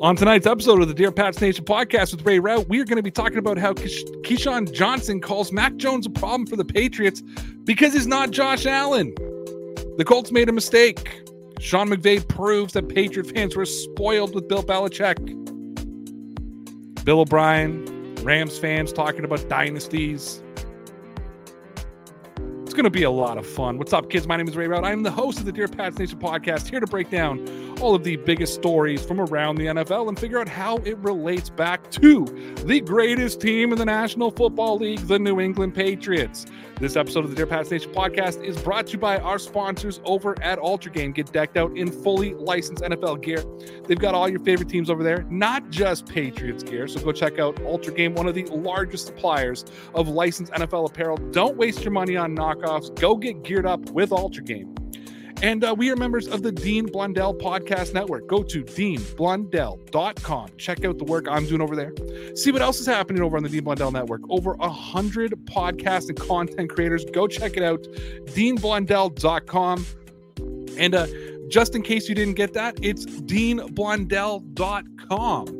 On tonight's episode of the Dear Pats Nation podcast with Ray Rauth, we are going to be talking about how Keyshawn Johnson calls Mac Jones a problem for the Patriots because he's not Josh Allen. The Colts made a mistake. Sean McVay proves that Patriot fans were spoiled with Bill Belichick. Bill O'Brien, Rams fans talking about dynasties It's going to be a lot of fun. What's up, kids? My name is Ray Rauth. I'm the host of the Dear Pats Nation podcast, here to break down all of the biggest stories from around the NFL and figure out how it relates back to the greatest team in the National Football League, the New England Patriots. This episode of the Dear Pats Nation podcast is brought to you by our sponsors over at Ultra Game. Get decked out in fully licensed NFL gear. They've got all your favorite teams over there, not just Patriots gear. So go check out Ultra Game, one of the largest suppliers of licensed NFL apparel. Don't waste your money on knockoffs. Go get geared up with Ultra Game. And uh, we are members of the Dean Blundell Podcast Network. Go to deanblundell.com. Check out the work I'm doing over there. See what else is happening over on the Dean Blundell Network. Over a hundred podcasts and content creators. Go check it out. deanblundell.com. And uh, just in case you didn't get that, it's deanblundell.com.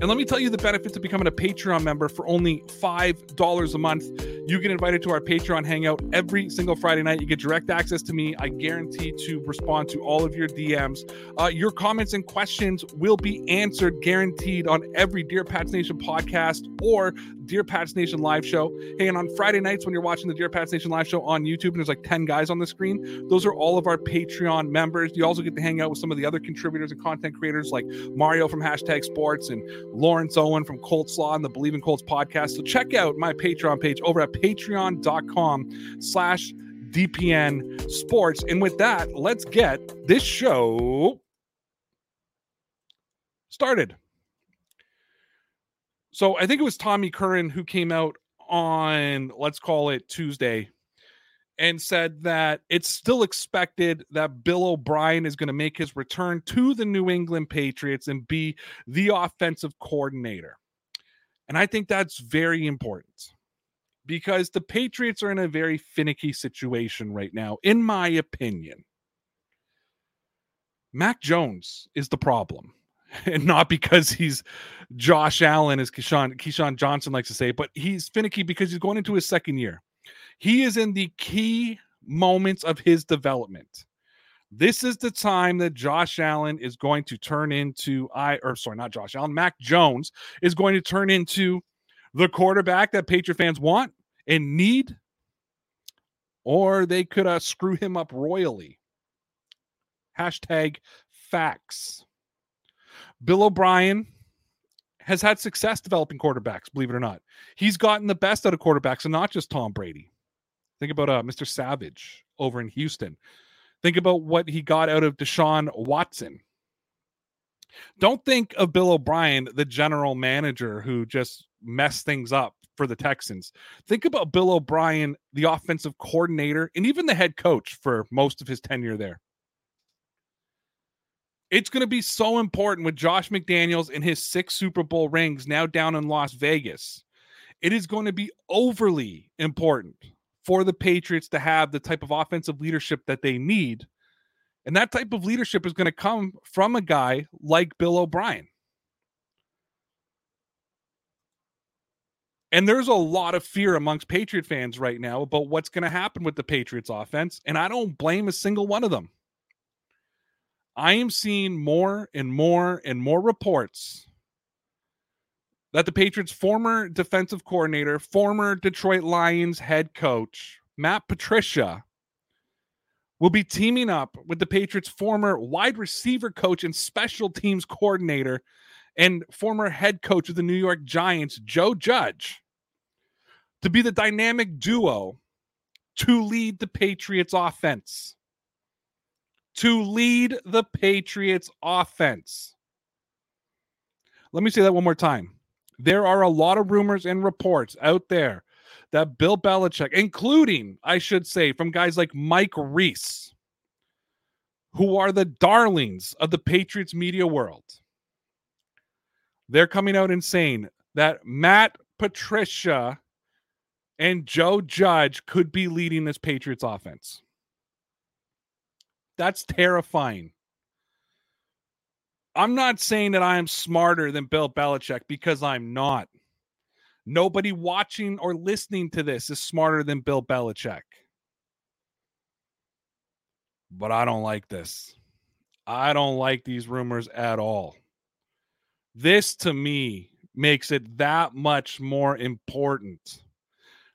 And let me tell you the benefits of becoming a Patreon member for only $5 a month. You get invited to our Patreon hangout every single Friday night. You get direct access to me. I guarantee to respond to all of your DMs. Uh, your comments and questions will be answered, guaranteed, on every Dear Pats Nation podcast or Dear Pats Nation live show. Hey, and on Friday nights when you're watching the Dear Pats Nation live show on YouTube and there's like 10 guys on the screen, those are all of our Patreon members. You also get to hang out with some of the other contributors and content creators like Mario from Hashtag Sports and Lawrence Owen from Colts Law and the Believe in Colts podcast. So check out my Patreon page over at patreon.com slash DPN Sports. And with that, let's get this show started. So I think it was Tommy Curran who came out on let's call it Tuesday and said that it's still expected that Bill O'Brien is going to make his return to the New England Patriots and be the offensive coordinator. And I think that's very important because the Patriots are in a very finicky situation right now, in my opinion. Mac Jones is the problem. and not because he's Josh Allen, as Keyshawn, Keyshawn Johnson likes to say, but he's finicky because he's going into his second year. He is in the key moments of his development. This is the time that Josh Allen is going to turn into I or sorry, not Josh Allen, Mac Jones is going to turn into the quarterback that Patriot fans want and need, or they could uh, screw him up royally. Hashtag facts. Bill O'Brien has had success developing quarterbacks, believe it or not. He's gotten the best out of quarterbacks and not just Tom Brady. Think about uh, Mr. Savage over in Houston. Think about what he got out of Deshaun Watson. Don't think of Bill O'Brien, the general manager who just messed things up for the Texans. Think about Bill O'Brien, the offensive coordinator, and even the head coach for most of his tenure there. It's going to be so important with Josh McDaniels and his six Super Bowl rings now down in Las Vegas. It is going to be overly important for the Patriots to have the type of offensive leadership that they need. And that type of leadership is going to come from a guy like Bill O'Brien. And there's a lot of fear amongst Patriot fans right now about what's going to happen with the Patriots offense. And I don't blame a single one of them. I am seeing more and more and more reports that the Patriots' former defensive coordinator, former Detroit Lions head coach, Matt Patricia, will be teaming up with the Patriots' former wide receiver coach and special teams coordinator and former head coach of the New York Giants, Joe Judge, to be the dynamic duo to lead the Patriots offense to lead the Patriots offense. Let me say that one more time. There are a lot of rumors and reports out there that Bill Belichick, including, I should say, from guys like Mike Reiss, who are the darlings of the Patriots media world, they're coming out and saying that Matt Patricia and Joe Judge could be leading this Patriots offense. That's terrifying. I'm not saying that I am smarter than Bill Belichick because I'm not. Nobody watching or listening to this is smarter than Bill Belichick. But I don't like this. I don't like these rumors at all. This to me makes it that much more important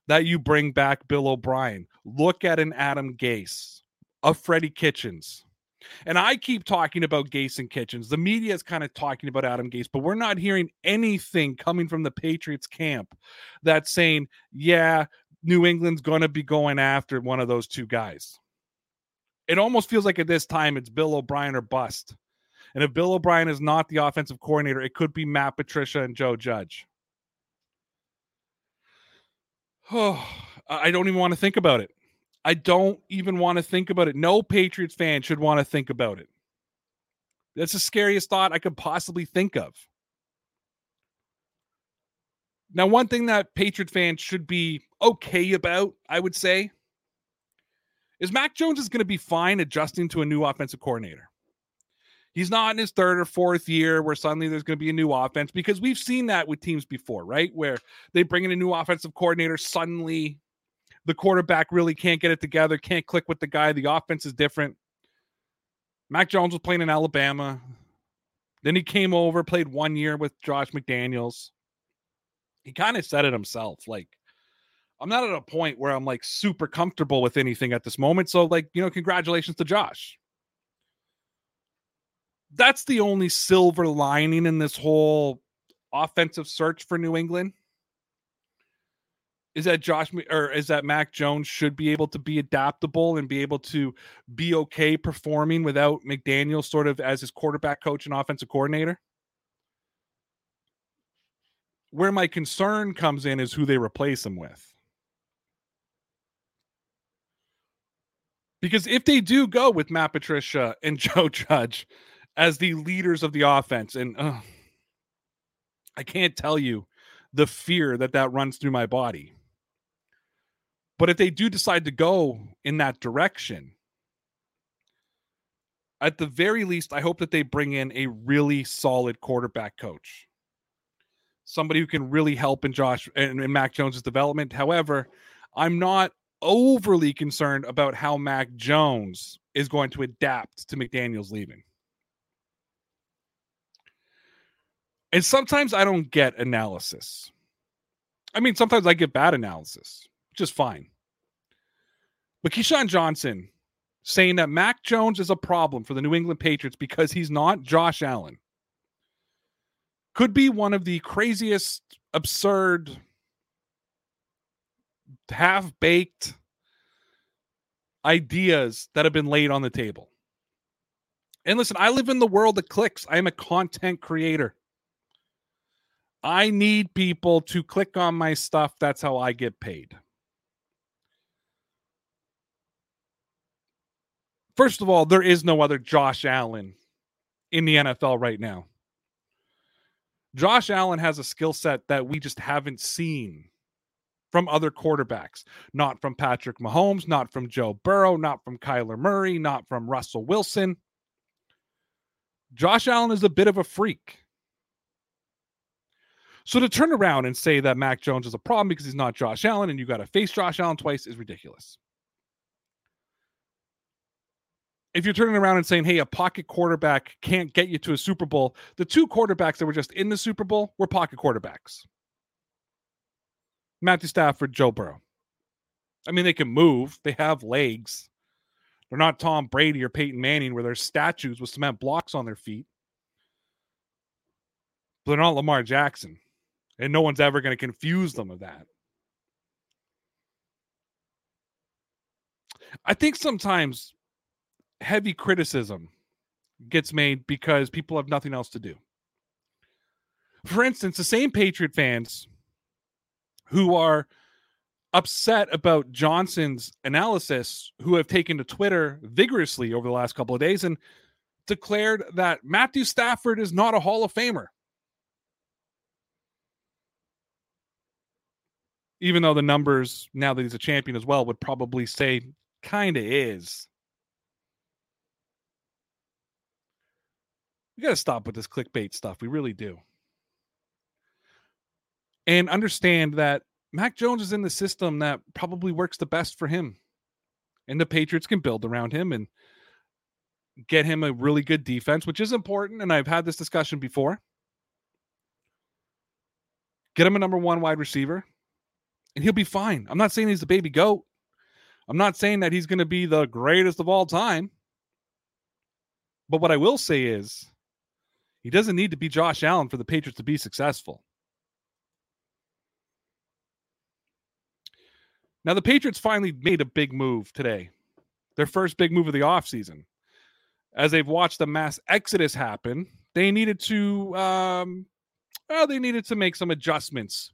that you bring back Bill O'Brien. Look at an Adam Gase, a Freddie Kitchens. And I keep talking about Gase and Kitchens. The media is kind of talking about Adam Gase, but we're not hearing anything coming from the Patriots camp that's saying, yeah, New England's going to be going after one of those two guys. It almost feels like at this time it's Bill O'Brien or bust. And if Bill O'Brien is not the offensive coordinator, it could be Matt Patricia and Joe Judge. Oh, I don't even want to think about it. I don't even want to think about it. No Patriots fan should want to think about it. That's the scariest thought I could possibly think of. Now, one thing that Patriot fans should be okay about, I would say, is Mac Jones is going to be fine adjusting to a new offensive coordinator. He's not in his third or fourth year where suddenly there's going to be a new offense because we've seen that with teams before, right? Where they bring in a new offensive coordinator, suddenly the quarterback really can't get it together, can't click with the guy. The offense is different. Mac Jones was playing in Alabama. Then he came over, played one year with Josh McDaniels. He kind of said it himself. Like, I'm not at a point where I'm like super comfortable with anything at this moment. So, like, you know, congratulations to Josh. That's the only silver lining in this whole offensive search for New England is that Josh or is that Mac Jones should be able to be adaptable and be able to be okay performing without McDaniel sort of as his quarterback coach and offensive coordinator? Where my concern comes in is who they replace him with. Because if they do go with Matt Patricia and Joe Judge as the leaders of the offense, and uh, I can't tell you the fear that that runs through my body but if they do decide to go in that direction, at the very least, I hope that they bring in a really solid quarterback coach. Somebody who can really help in Josh and, Mac Jones's development. However, I'm not overly concerned about how Mac Jones is going to adapt to McDaniels leaving. And sometimes I don't get analysis. I mean, sometimes I get bad analysis just fine. But Keyshawn Johnson saying that Mac Jones is a problem for the New England Patriots because he's not Josh Allen could be one of the craziest, absurd, half baked ideas that have been laid on the table. And listen, I live in the world of clicks. I am a content creator. I need people to click on my stuff. That's how I get paid. First of all, there is no other Josh Allen in the NFL right now. Josh Allen has a skill set that we just haven't seen from other quarterbacks. Not from Patrick Mahomes, not from Joe Burrow, not from Kyler Murray, not from Russell Wilson. Josh Allen is a bit of a freak. So to turn around and say that Mac Jones is a problem because he's not Josh Allen and you got to face Josh Allen twice is ridiculous if you're turning around and saying, hey, a pocket quarterback can't get you to a Super Bowl, the two quarterbacks that were just in the Super Bowl were pocket quarterbacks Matthew Stafford, Joe Burrow. I mean, they can move, they have legs. They're not Tom Brady or Peyton Manning, where there's statues with cement blocks on their feet. But they're not Lamar Jackson. And no one's ever going to confuse them of that. I think sometimes heavy criticism gets made because people have nothing else to do. For instance, the same Patriot fans who are upset about Johnson's analysis, who have taken to Twitter vigorously over the last couple of days and declared that Matthew Stafford is not a Hall of Famer. Even though the numbers, now that he's a champion as well, would probably say kind of is. We got to stop with this clickbait stuff. We really do. And understand that Mac Jones is in the system that probably works the best for him. And the Patriots can build around him and get him a really good defense, which is important. And I've had this discussion before. Get him a number one wide receiver, and he'll be fine. I'm not saying he's the baby goat. I'm not saying that he's going to be the greatest of all time. But what I will say is he doesn't need to be Josh Allen for the Patriots to be successful. Now, the Patriots finally made a big move today, their first big move of the offseason. As they've watched the mass exodus happen, they needed to um, well, they needed to make some adjustments.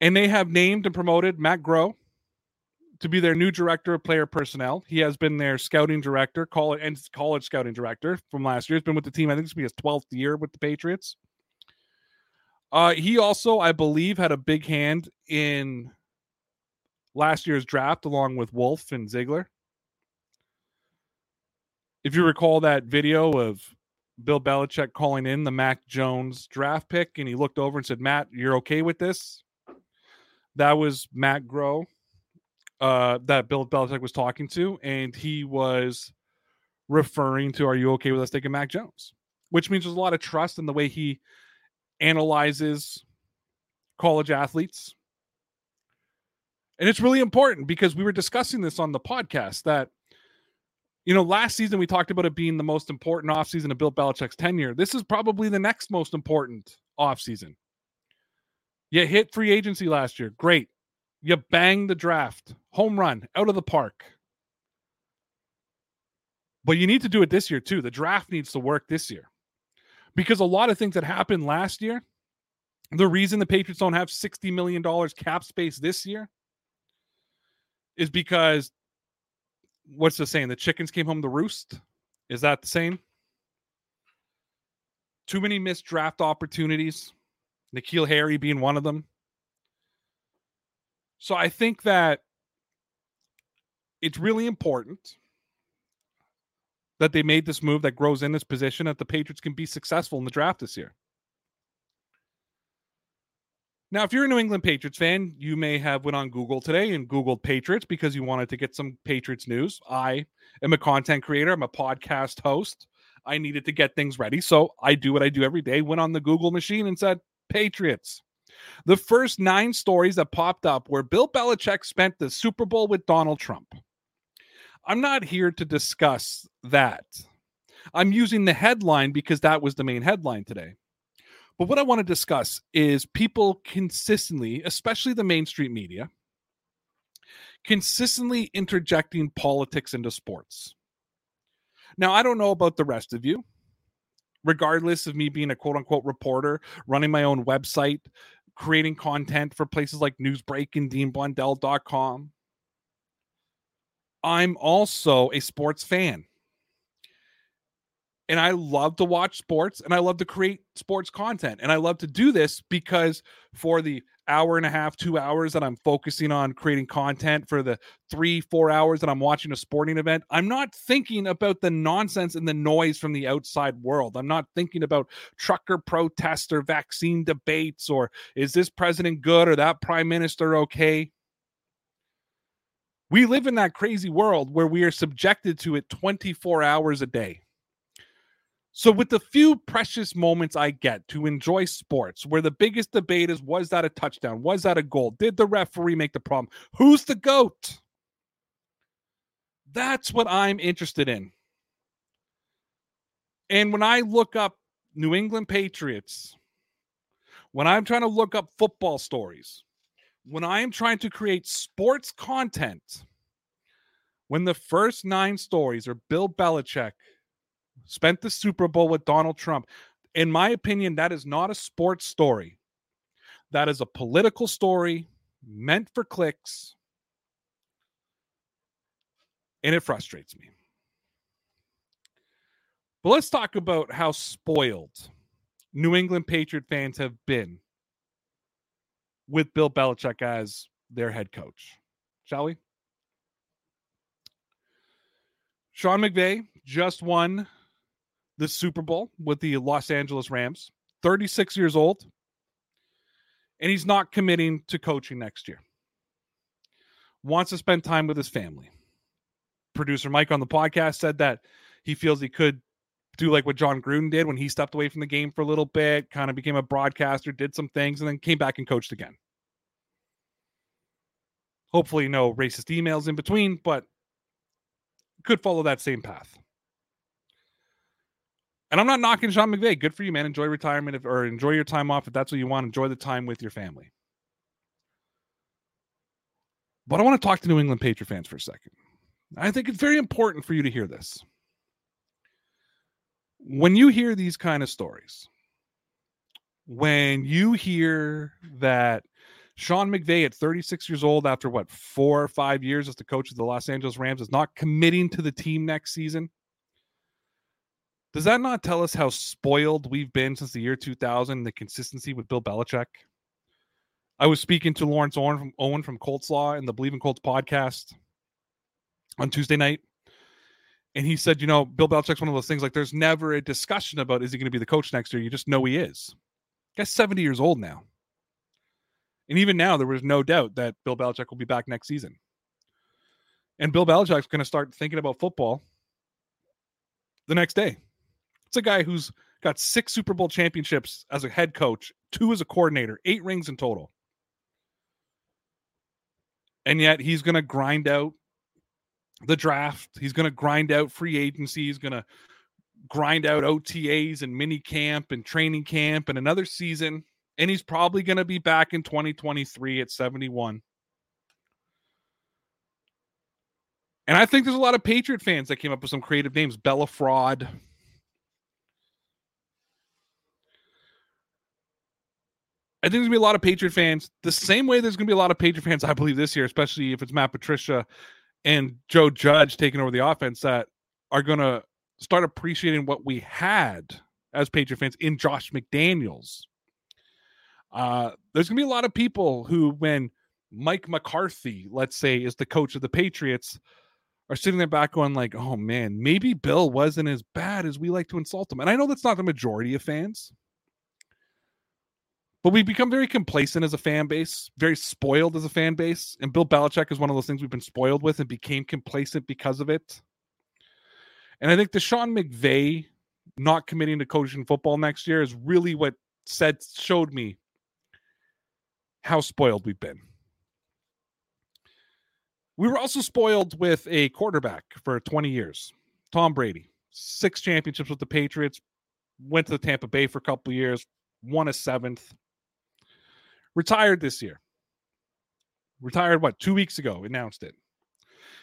And they have named and promoted Matt Groh to be their new director of player personnel. He has been their scouting director, college and college scouting director from last year. He's been with the team. I think will be his 12th year with the Patriots. Uh, he also, I believe, had a big hand in last year's draft along with Wolf and Ziegler. If you recall that video of Bill Belichick calling in the Mac Jones draft pick, and he looked over and said, "Matt, you're okay with this?" That was Matt Groh, uh, that Bill Belichick was talking to, and he was referring to, "Are you okay with us taking Mac Jones?" Which means there's a lot of trust in the way he analyzes college athletes. And it's really important because we were discussing this on the podcast that you know, last season we talked about it being the most important offseason of Bill Belichick's tenure. This is probably the next most important offseason. You hit free agency last year. Great. You banged the draft. Home run out of the park. But you need to do it this year too. The draft needs to work this year. Because a lot of things that happened last year, the reason the Patriots don't have $60 million cap space this year is because what's the saying? The chickens came home to roost. Is that the same? Too many missed draft opportunities. N'Keal Harry being one of them. So I think that it's really important that they made this move that Groh's in this position that the Patriots can be successful in the draft this year. Now, if you're a New England Patriots fan, you may have went on Google today and Googled Patriots because you wanted to get some Patriots news. I am a content creator. I'm a podcast host. I needed to get things ready. So I do what I do every day. Went on the Google machine and said, Patriots. The first nine stories that popped up were Bill Belichick spent the Super Bowl with Donald Trump. I'm not here to discuss that. I'm using the headline because that was the main headline today. But what I want to discuss is people consistently, especially the mainstream media, consistently interjecting politics into sports. Now, I don't know about the rest of you. Regardless of me being a quote unquote reporter, running my own website, creating content for places like Newsbreak and DeanBlundell.com, I'm also a sports fan and I love to watch sports and I love to create sports content. And I love to do this because for the hour and a half, two hours that I'm focusing on creating content, for the three, four hours that I'm watching a sporting event, I'm not thinking about the nonsense and the noise from the outside world. I'm not thinking about trucker protests or vaccine debates or is this president good or that prime minister okay? We live in that crazy world where we are subjected to it 24 hours a day. So, with the few precious moments I get to enjoy sports, where the biggest debate is was that a touchdown? Was that a goal? Did the referee make the problem? Who's the GOAT? That's what I'm interested in. And when I look up New England Patriots, when I'm trying to look up football stories, when I am trying to create sports content, when the first nine stories are Bill Belichick spent the Super Bowl with Donald Trump. In my opinion, that is not a sports story. That is a political story meant for clicks. And it frustrates me. But let's talk about how spoiled New England Patriot fans have been with Bill Belichick as their head coach. Shall we? Sean McVay just won the Super Bowl with the Los Angeles Rams, 36 years old, and he's not committing to coaching next year. Wants to spend time with his family. Producer Mike on the podcast said that he feels he could do like what Jon Gruden did when he stepped away from the game for a little bit, kind of became a broadcaster, did some things, and then came back and coached again. Hopefully, no racist emails in between, but could follow that same path. And I'm not knocking Sean McVay. Good for you, man. Enjoy retirement if, or enjoy your time off if that's what you want. Enjoy the time with your family. But I want to talk to New England Patriot fans for a second. I think it's very important for you to hear this. When you hear these kind of stories, when you hear that Sean McVay at 36 years old, after what, four or five years as the coach of the Los Angeles Rams, is not committing to the team next season, does that not tell us how spoiled we've been since the year 2000, the consistency with Bill Belichick? I was speaking to Lawrence Owen from Owen from Colts Law in the Believe in Colts podcast on Tuesday night. And he said, you know, Bill Belichick's one of those things like there's never a discussion about is he going to be the coach next year? You just know he is. Guy's 70 years old now. And even now, there was no doubt that Bill Belichick will be back next season. And Bill Belichick's going to start thinking about football the next day. It's a guy who's got six Super Bowl championships as a head coach, two as a coordinator, eight rings in total. And yet he's going to grind out the draft. He's going to grind out free agency. He's going to grind out OTAs and mini camp and training camp and another season. And he's probably going to be back in 2023 at 71. And I think there's a lot of Patriot fans that came up with some creative names. Bella Fraud, I think there's gonna be a lot of Patriot fans. The same way there's gonna be a lot of Patriot fans, I believe, this year, especially if it's Matt Patricia and Joe Judge taking over the offense, that are gonna start appreciating what we had as Patriot fans in Josh McDaniels. Uh, there's gonna be a lot of people who, when Mike McCarthy, let's say, is the coach of the Patriots, are sitting there back going like, "Oh man, maybe Bill wasn't as bad as we like to insult him." And I know that's not the majority of fans. But we've become very complacent as a fan base, very spoiled as a fan base. And Bill Belichick is one of those things we've been spoiled with and became complacent because of it. And I think the Sean McVay not committing to coaching football next year is really what said showed me how spoiled we've been. We were also spoiled with a quarterback for 20 years, Tom Brady. Six championships with the Patriots, went to the Tampa Bay for a couple years, won a seventh retired this year. Retired what? 2 weeks ago announced it.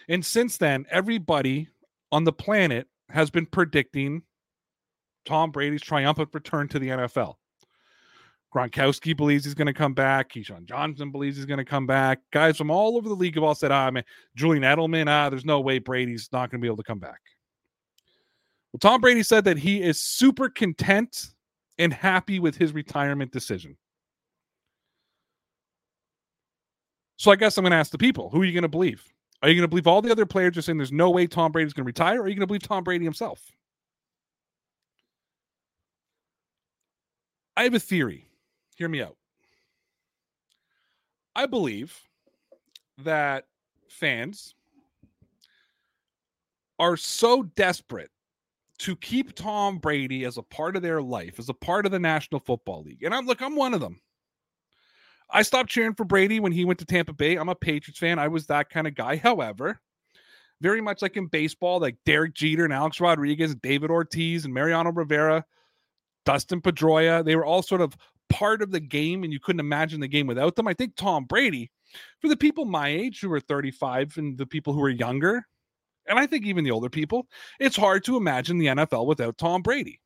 And since then, everybody on the planet has been predicting Tom Brady's triumphant return to the NFL. Gronkowski believes he's going to come back. Keyshawn Johnson believes he's going to come back. Guys from all over the league have all said, ah, man, Julian Edelman, ah, there's no way Brady's not going to be able to come back. Well, Tom Brady said that he is super content and happy with his retirement decision. So I guess I'm going to ask the people who are you going to believe? Are you going to believe all the other players are saying there's no way Tom Brady's going to retire? Or are you going to believe Tom Brady himself? I have a theory. Hear me out. I believe that fans are so desperate to keep Tom Brady as a part of their life, as a part of the National Football League. And I'm look, I'm one of them. I stopped cheering for Brady when he went to Tampa Bay. I'm a Patriots fan. I was that kind of guy. However, very much like in baseball, like Derek Jeter and Alex Rodriguez, David Ortiz and Mariano Rivera, Dustin Pedroia, they were all sort of part of the game, and you couldn't imagine the game without them. I think Tom Brady, for the people my age who are 35 and the people who are younger, and I think even the older people, it's hard to imagine the NFL without Tom Brady.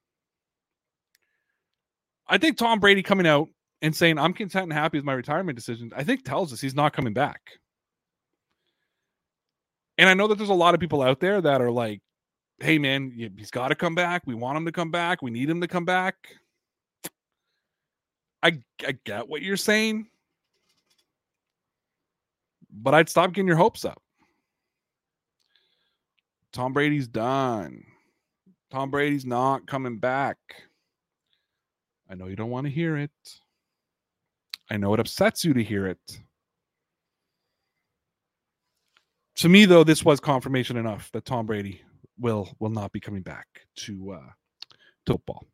I think Tom Brady coming out and saying I'm content and happy with my retirement decision, I think tells us he's not coming back. And I know that there's a lot of people out there that are like, hey, man, he's got to come back. We want him to come back. We need him to come back. I, I get what you're saying, but I'd stop getting your hopes up. Tom Brady's done. Tom Brady's not coming back. I know you don't want to hear it. I know it upsets you to hear it. To me, though, this was confirmation enough that Tom Brady will will not be coming back to uh, to football.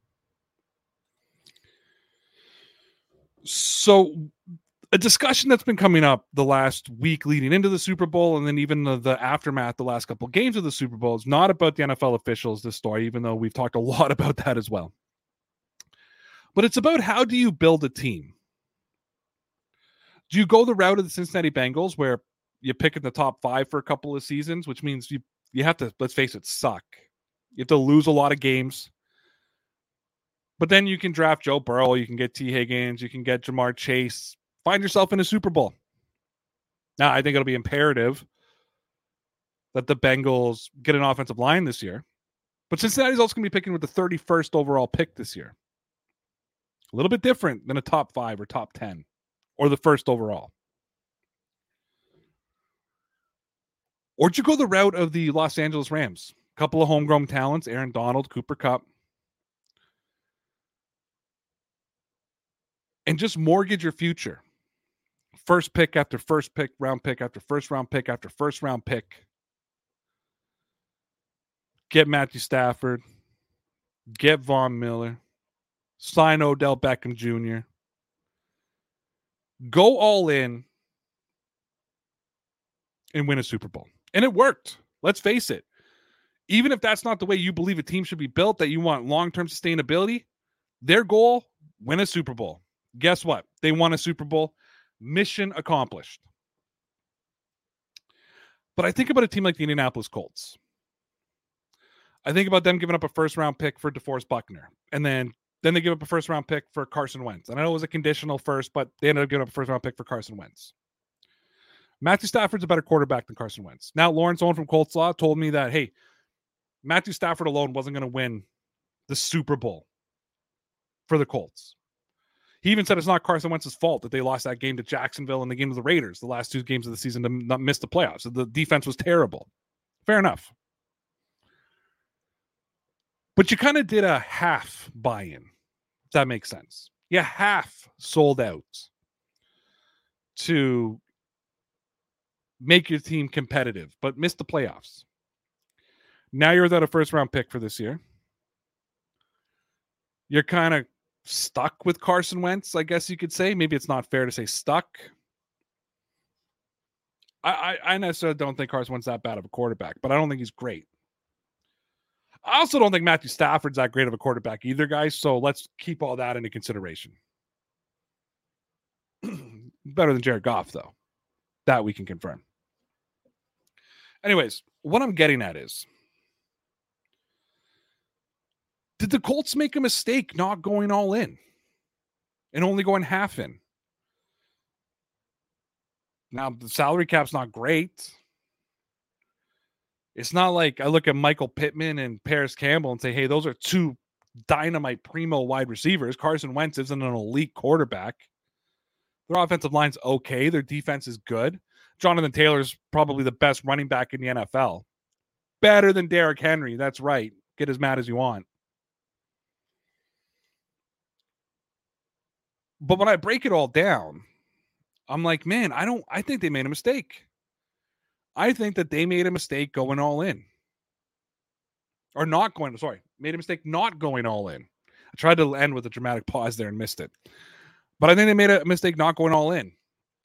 So, a discussion that's been coming up the last week leading into the Super Bowl, and then even the, the aftermath, the last couple games of the Super Bowl, is not about the NFL officials. This story, even though we've talked a lot about that as well, but it's about how do you build a team. Do you go the route of the Cincinnati Bengals, where you pick in the top five for a couple of seasons, which means you you have to let's face it, suck. You have to lose a lot of games. But then you can draft Joe Burrow, you can get Tee Higgins, you can get Ja'Marr Chase. Find yourself in a Super Bowl. Now, I think it'll be imperative that the Bengals get an offensive line this year. But Cincinnati's also going to be picking with the 31st overall pick this year. A little bit different than a top five or top 10 or the first overall. Or did you go the route of the Los Angeles Rams? A couple of homegrown talents, Aaron Donald, Cooper Kupp. And just mortgage your future. First pick after first pick, round pick after first round pick after first round pick. Get Matthew Stafford. Get Von Miller. Sign Odell Beckham Jr. Go all in and win a Super Bowl. And it worked. Let's face it. Even if that's not the way you believe a team should be built, that you want long term sustainability, their goal win a Super Bowl. Guess what? They won a Super Bowl. Mission accomplished. But I think about a team like the Indianapolis Colts. I think about them giving up a first round pick for DeForest Buckner. And then then they give up a first round pick for Carson Wentz. And I know it was a conditional first, but they ended up giving up a first round pick for Carson Wentz. Matthew Stafford's a better quarterback than Carson Wentz. Now, Lawrence Owen from Colts Law told me that, hey, Matthew Stafford alone wasn't going to win the Super Bowl for the Colts. He even said it's not Carson Wentz's fault that they lost that game to Jacksonville and the game of the Raiders, the last two games of the season to not miss the playoffs. The defense was terrible. Fair enough. But you kind of did a half buy in, that makes sense. You half sold out to make your team competitive, but missed the playoffs. Now you're without a first round pick for this year. You're kind of stuck with Carson Wentz, I guess you could say. Maybe it's not fair to say stuck. I, I, I necessarily don't think Carson Wentz that bad of a quarterback, but I don't think he's great. I also don't think Matthew Stafford's that great of a quarterback either, guys. So let's keep all that into consideration. Better than Jared Goff, though. That we can confirm. Anyways, what I'm getting at is did the Colts make a mistake not going all in and only going half in? Now, the salary cap's not great. It's not like I look at Michael Pittman and Parris Campbell and say, hey, those are two dynamite primo wide receivers. Carson Wentz isn't an elite quarterback. Their offensive line's okay. Their defense is good. Jonathan Taylor's probably the best running back in the NFL. Better than Derrick Henry. That's right. Get as mad as you want. But when I break it all down, I'm like, man, I don't, I think they made a mistake. I think that they made a mistake going all in. Or not going, sorry, made a mistake not going all in. I tried to end with a dramatic pause there and missed it. But I think they made a mistake not going all in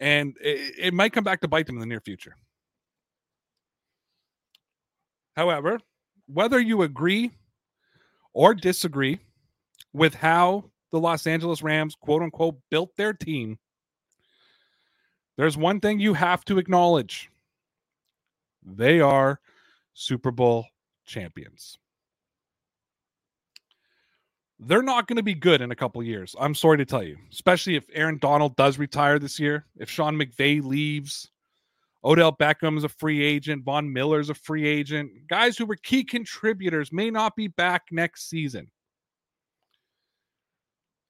and it, it might come back to bite them in the near future. However, whether you agree or disagree with how the Los Angeles Rams, quote unquote, built their team, there's one thing you have to acknowledge they are Super Bowl champions they're not going to be good in a couple years. I'm sorry to tell you, especially if Aaron Donald does retire this year, if Sean McVay leaves, Odell Beckham is a free agent, Von Miller is a free agent. Guys who were key contributors may not be back next season.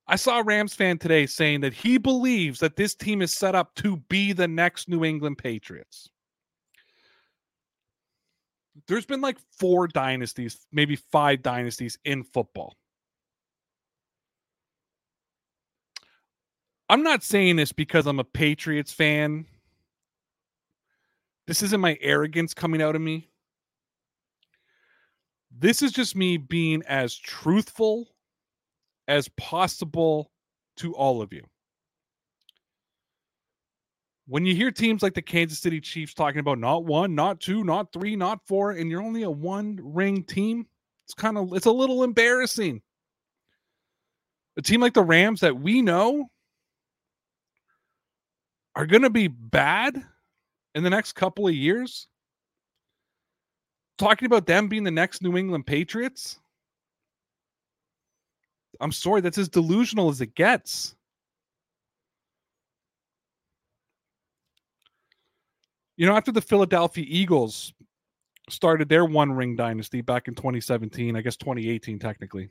I saw a Rams fan today saying that he believes that this team is set up to be the next New England Patriots. There's been like four dynasties, maybe five dynasties in football. I'm not saying this because I'm a Patriots fan. This isn't my arrogance coming out of me. This is just me being as truthful as possible to all of you. When you hear teams like the Kansas City Chiefs talking about not one, not two, not three, not four, and you're only a one ring team, it's kind of it's a little embarrassing. A team like the Rams that we know are going to be bad in the next couple of years. Talking about them being the next New England Patriots. I'm sorry, that's as delusional as it gets. You know, after the Philadelphia Eagles started their one ring dynasty back in 2017, I guess 2018 technically.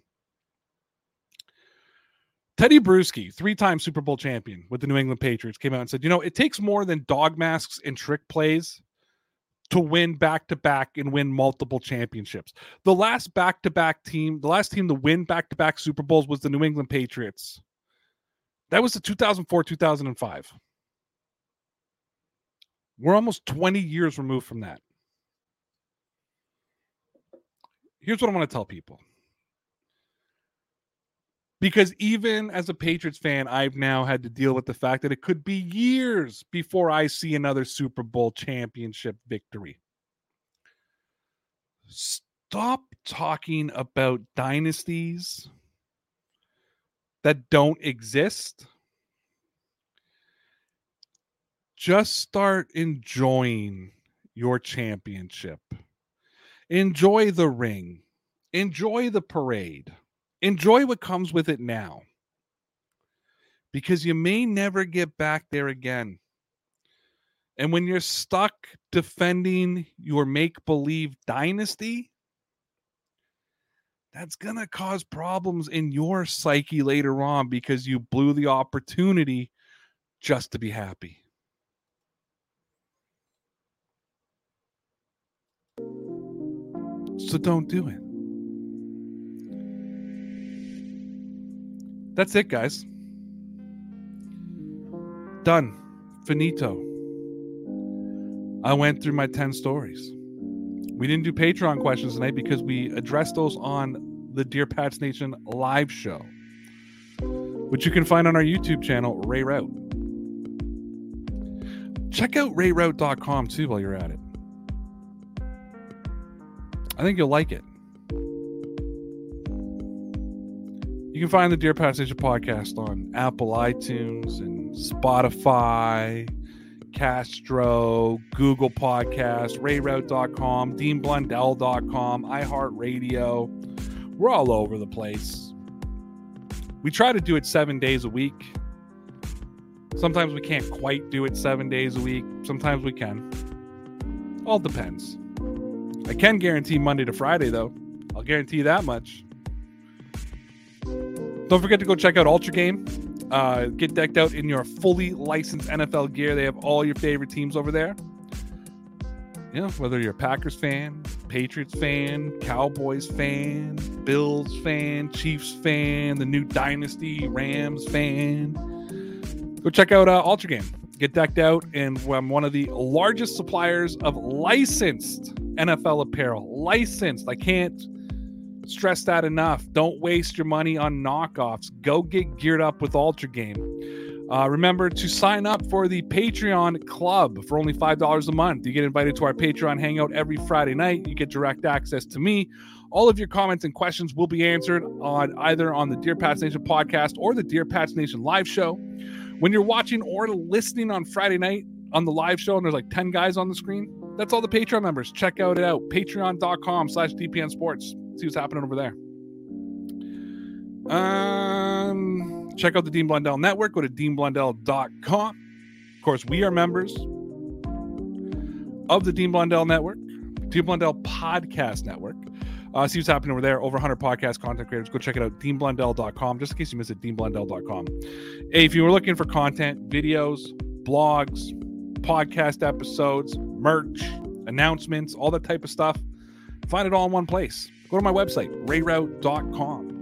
Teddy Bruschi, three-time Super Bowl champion with the New England Patriots, came out and said, "You know, it takes more than dog masks and trick plays to win back-to-back and win multiple championships. The last back-to-back team, the last team to win back-to-back Super Bowls was the New England Patriots. That was the 2004-2005. We're almost 20 years removed from that. Here's what I want to tell people. Because even as a Patriots fan, I've now had to deal with the fact that it could be years before I see another Super Bowl championship victory. Stop talking about dynasties that don't exist just start enjoying your championship. Enjoy the ring. Enjoy the parade. Enjoy what comes with it now. Because you may never get back there again. And when you're stuck defending your make believe dynasty, that's going to cause problems in your psyche later on because you blew the opportunity just to be happy. So don't do it. That's it, guys. Done. Finito. I went through my 10 stories. We didn't do Patreon questions tonight because we addressed those on the Dear Pats Nation live show, which you can find on our YouTube channel, Ray Rauth. Check out rayrauth.com too while you're at it. I think you'll like it. You can find the Dear Nation podcast on Apple iTunes and Spotify, Castro, Google Podcasts, RayRauth.com, DeanBlundell.com, iHeartRadio. We're all over the place. We try to do it seven days a week. Sometimes we can't quite do it seven days a week. Sometimes we can. All depends. I can guarantee Monday to Friday, though. I'll guarantee you that much. Don't forget to go check out Ultra Game. Uh, get decked out in your fully licensed NFL gear. They have all your favorite teams over there. You know, whether you're a Packers fan, Patriots fan, Cowboys fan, Bills fan, Chiefs fan, the new Dynasty Rams fan, go check out uh, Ultra Game. Get decked out, and I'm one of the largest suppliers of licensed NFL apparel. Licensed. I can't stress that enough. Don't waste your money on knockoffs. Go get geared up with Ultra Game. Uh, remember to sign up for the Patreon Club for only $5 a month. You get invited to our Patreon hangout every Friday night. You get direct access to me. All of your comments and questions will be answered on either on the Dear Pats Nation podcast or the Dear Pats Nation live show. When you're watching or listening on Friday night on the live show and there's like 10 guys on the screen, that's all the Patreon members. Check out it out. Patreon.com slash DPN Sports. See what's happening over there. Um, check out the Dean Blundell Network. Go to deanblundell.com. Of course, we are members of the Dean Blundell Network, Dean Blundell Podcast Network. Uh, see what's happening over there. Over 100 podcast content creators. Go check it out. DeanBlundell.com. Just in case you missed it, DeanBlundell.com. Hey, if you were looking for content, videos, blogs, podcast episodes, merch, announcements, all that type of stuff, Find it all in one place. Go to my website, rayrauth.com.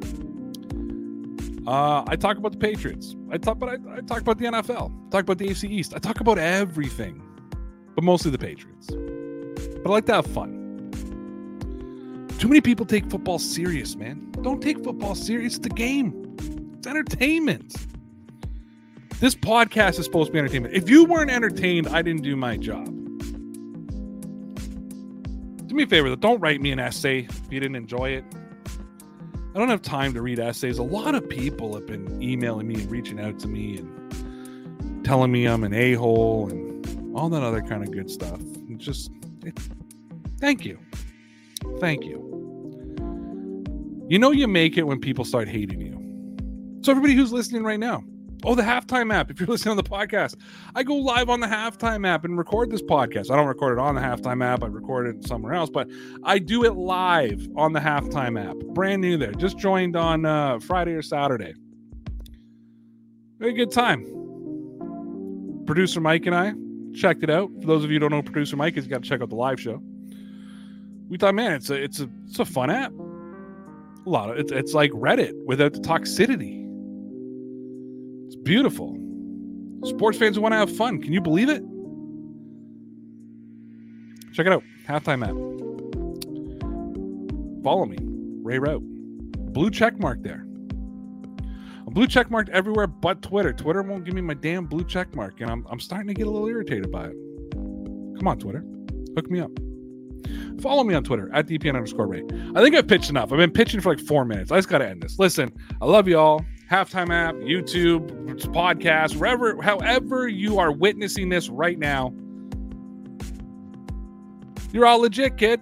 Uh, I talk about the Patriots. I talk, but I, I talk about the NFL. I talk about the AFC East. I talk about everything, but mostly the Patriots. But I like to have fun. Too many people take football serious, man. Don't take football serious. It's the game. It's entertainment. This podcast is supposed to be entertainment. If you weren't entertained, I didn't do my job. Do me a favor, though. Don't write me an essay if you didn't enjoy it. I don't have time to read essays. A lot of people have been emailing me and reaching out to me and telling me I'm an a hole and all that other kind of good stuff. It's just, it, thank you. Thank you. You know, you make it when people start hating you. So, everybody who's listening right now, Oh, the halftime app. If you're listening on the podcast, I go live on the halftime app and record this podcast. I don't record it on the halftime app, I record it somewhere else, but I do it live on the halftime app. Brand new there. Just joined on uh, Friday or Saturday. Very good time. Producer Mike and I checked it out. For those of you who don't know producer Mike you got to check out the live show. We thought, man, it's a it's a it's a fun app. A lot of it's it's like Reddit without the toxicity it's beautiful. Sports fans want to have fun. Can you believe it? Check it out. Halftime app. Follow me. Ray Rauth. Blue check mark there. I'm blue check marked everywhere but Twitter. Twitter won't give me my damn blue check mark, and I'm, I'm starting to get a little irritated by it. Come on, Twitter. Hook me up. Follow me on Twitter at DPN underscore Ray. I think I've pitched enough. I've been pitching for like four minutes. I just got to end this. Listen, I love you all halftime app, YouTube, podcast, wherever, however you are witnessing this right now, you're all legit, kid.